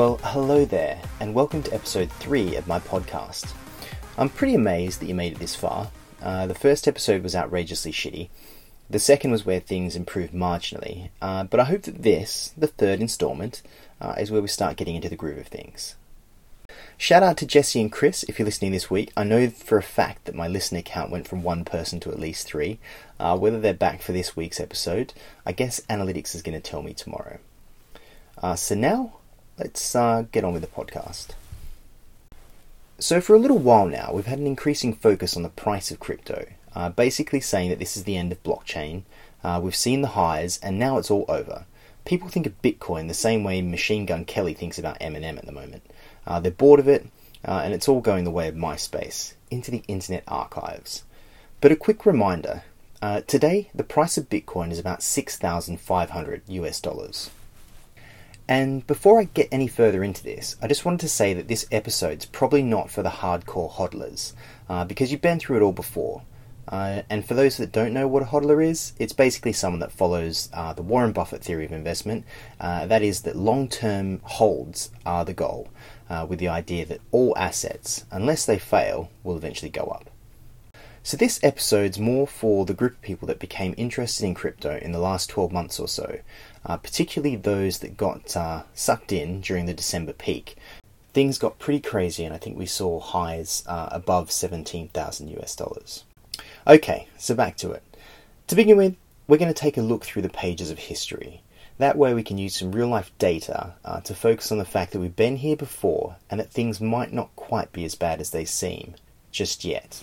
Well, hello there, and welcome to episode 3 of my podcast. I'm pretty amazed that you made it this far. Uh, the first episode was outrageously shitty, the second was where things improved marginally, uh, but I hope that this, the third instalment, uh, is where we start getting into the groove of things. Shout out to Jesse and Chris if you're listening this week. I know for a fact that my listener count went from one person to at least three. Uh, whether they're back for this week's episode, I guess analytics is going to tell me tomorrow. Uh, so now, let's uh, get on with the podcast. So, for a little while now, we've had an increasing focus on the price of crypto, uh, basically saying that this is the end of blockchain. Uh, we've seen the highs, and now it's all over. People think of Bitcoin the same way Machine Gun Kelly thinks about Eminem at the moment. Uh, they're bored of it, uh, and it's all going the way of MySpace into the Internet archives. But a quick reminder: uh, today the price of Bitcoin is about six thousand five hundred US dollars. And before I get any further into this, I just wanted to say that this episode's probably not for the hardcore hodlers, uh, because you've been through it all before. Uh, and for those that don't know what a hodler is, it's basically someone that follows uh, the Warren Buffett theory of investment. Uh, that is, that long term holds are the goal, uh, with the idea that all assets, unless they fail, will eventually go up. So, this episode's more for the group of people that became interested in crypto in the last 12 months or so, uh, particularly those that got uh, sucked in during the December peak. Things got pretty crazy, and I think we saw highs uh, above 17,000 US dollars. Okay, so back to it. To begin with, we're going to take a look through the pages of history. That way, we can use some real life data uh, to focus on the fact that we've been here before and that things might not quite be as bad as they seem just yet.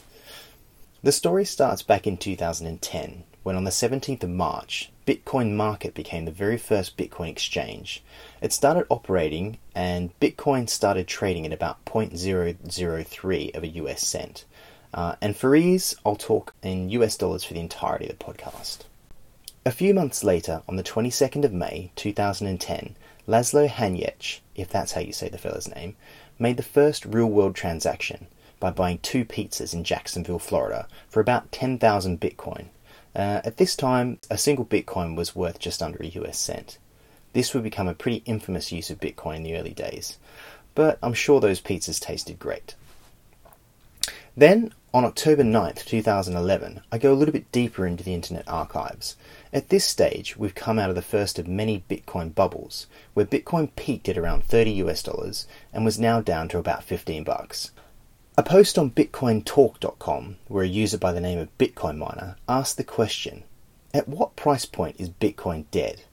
The story starts back in 2010 when, on the 17th of March, Bitcoin Market became the very first Bitcoin exchange. It started operating and Bitcoin started trading at about 0.003 of a US cent. Uh, and for ease, I'll talk in US dollars for the entirety of the podcast. A few months later, on the 22nd of May 2010, Laszlo Hanyecz, if that's how you say the fellow's name, made the first real world transaction by buying two pizzas in Jacksonville, Florida for about 10,000 Bitcoin uh, at this time, a single Bitcoin was worth just under a US cent. This would become a pretty infamous use of Bitcoin in the early days, but I'm sure those pizzas tasted great. Then, on October 9th, 2011, I go a little bit deeper into the Internet archives. At this stage, we've come out of the first of many Bitcoin bubbles, where Bitcoin peaked at around 30 US dollars and was now down to about 15 bucks. A post on BitcoinTalk.com, where a user by the name of Bitcoin Miner asked the question At what price point is Bitcoin dead?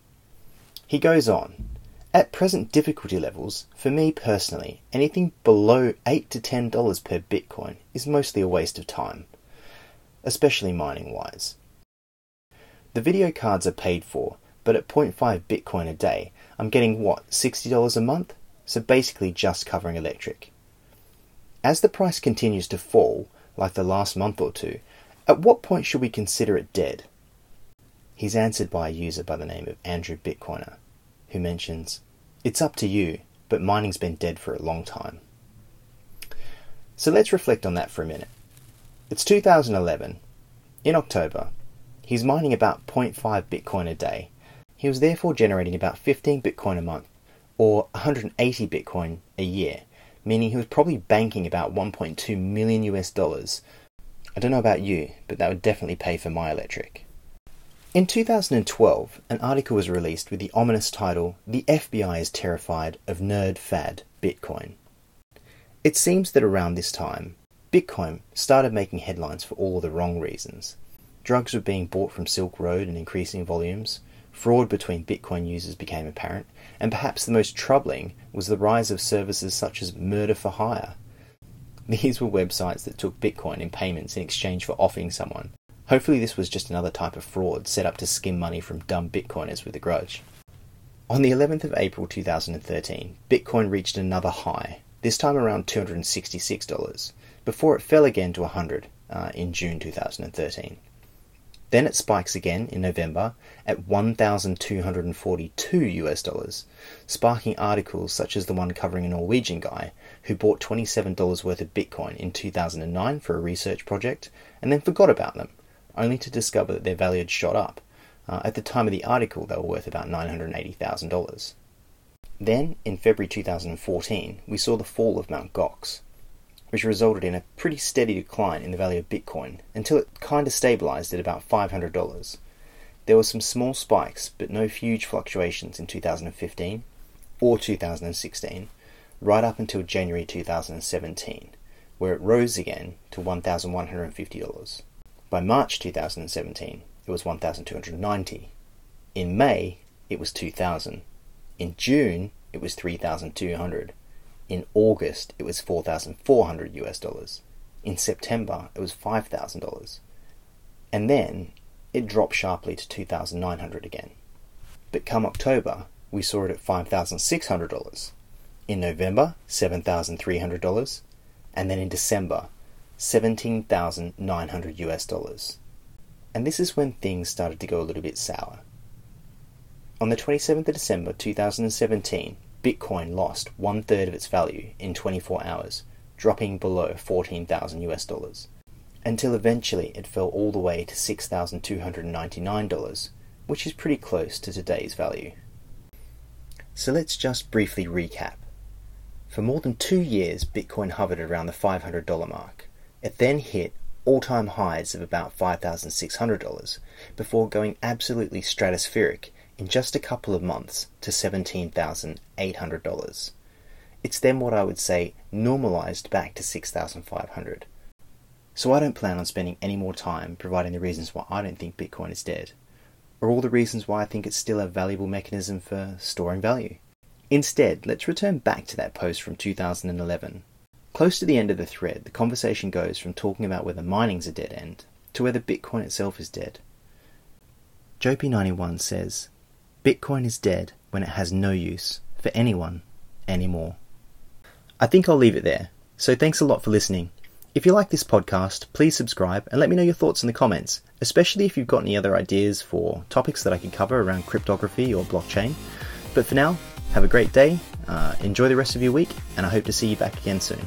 He goes on At present difficulty levels, for me personally, anything below 8 to $10 per Bitcoin is mostly a waste of time, especially mining wise. The video cards are paid for, but at 0.5 Bitcoin a day, I'm getting what, $60 a month? So basically just covering electric. As the price continues to fall, like the last month or two, at what point should we consider it dead? He's answered by a user by the name of Andrew Bitcoiner, who mentions, It's up to you, but mining's been dead for a long time. So let's reflect on that for a minute. It's 2011. In October, he's mining about 0.5 Bitcoin a day. He was therefore generating about 15 Bitcoin a month, or 180 Bitcoin a year, meaning he was probably banking about 1.2 million US dollars. I don't know about you, but that would definitely pay for my electric. In 2012, an article was released with the ominous title The FBI is Terrified of Nerd Fad Bitcoin. It seems that around this time, Bitcoin started making headlines for all the wrong reasons. Drugs were being bought from Silk Road in increasing volumes, fraud between Bitcoin users became apparent, and perhaps the most troubling was the rise of services such as murder for hire. These were websites that took Bitcoin in payments in exchange for offing someone. Hopefully, this was just another type of fraud set up to skim money from dumb Bitcoiners with a grudge. On the 11th of April 2013, Bitcoin reached another high, this time around $266, before it fell again to 100 uh, in June 2013. Then it spikes again in November at 1,242 US dollars, sparking articles such as the one covering a Norwegian guy who bought $27 worth of Bitcoin in 2009 for a research project and then forgot about them, only to discover that their value had shot up. Uh, at the time of the article, they were worth about $980,000. Then, in February 2014, we saw the fall of Mt. Gox, which resulted in a pretty steady decline in the value of Bitcoin until it kind of stabilized at about $500. There were some small spikes, but no huge fluctuations in 2015 or 2016, right up until January 2017, where it rose again to $1,150. By March 2017, it was 1,290. In May, it was 2,000. In June, it was 3,200. In August, it was 4,400 US dollars. In September, it was $5,000. And then it dropped sharply to 2,900 again. But come October, we saw it at $5,600. In November, $7,300. And then in December, 17,900 US dollars. And this is when things started to go a little bit sour. On the 27th of December 2017, Bitcoin lost one third of its value in 24 hours, dropping below 14,000 US dollars until eventually it fell all the way to $6,299, which is pretty close to today's value. So let's just briefly recap. For more than two years, Bitcoin hovered around the $500 mark. It then hit all time highs of about $5,600 before going absolutely stratospheric in just a couple of months to $17,800. It's then what I would say normalized back to 6,500. So I don't plan on spending any more time providing the reasons why I don't think Bitcoin is dead, or all the reasons why I think it's still a valuable mechanism for storing value. Instead, let's return back to that post from 2011. Close to the end of the thread, the conversation goes from talking about whether mining's a dead end to whether Bitcoin itself is dead. Jopi91 says, Bitcoin is dead when it has no use for anyone anymore. I think I'll leave it there. So thanks a lot for listening. If you like this podcast, please subscribe and let me know your thoughts in the comments, especially if you've got any other ideas for topics that I can cover around cryptography or blockchain. But for now, have a great day, uh, enjoy the rest of your week, and I hope to see you back again soon.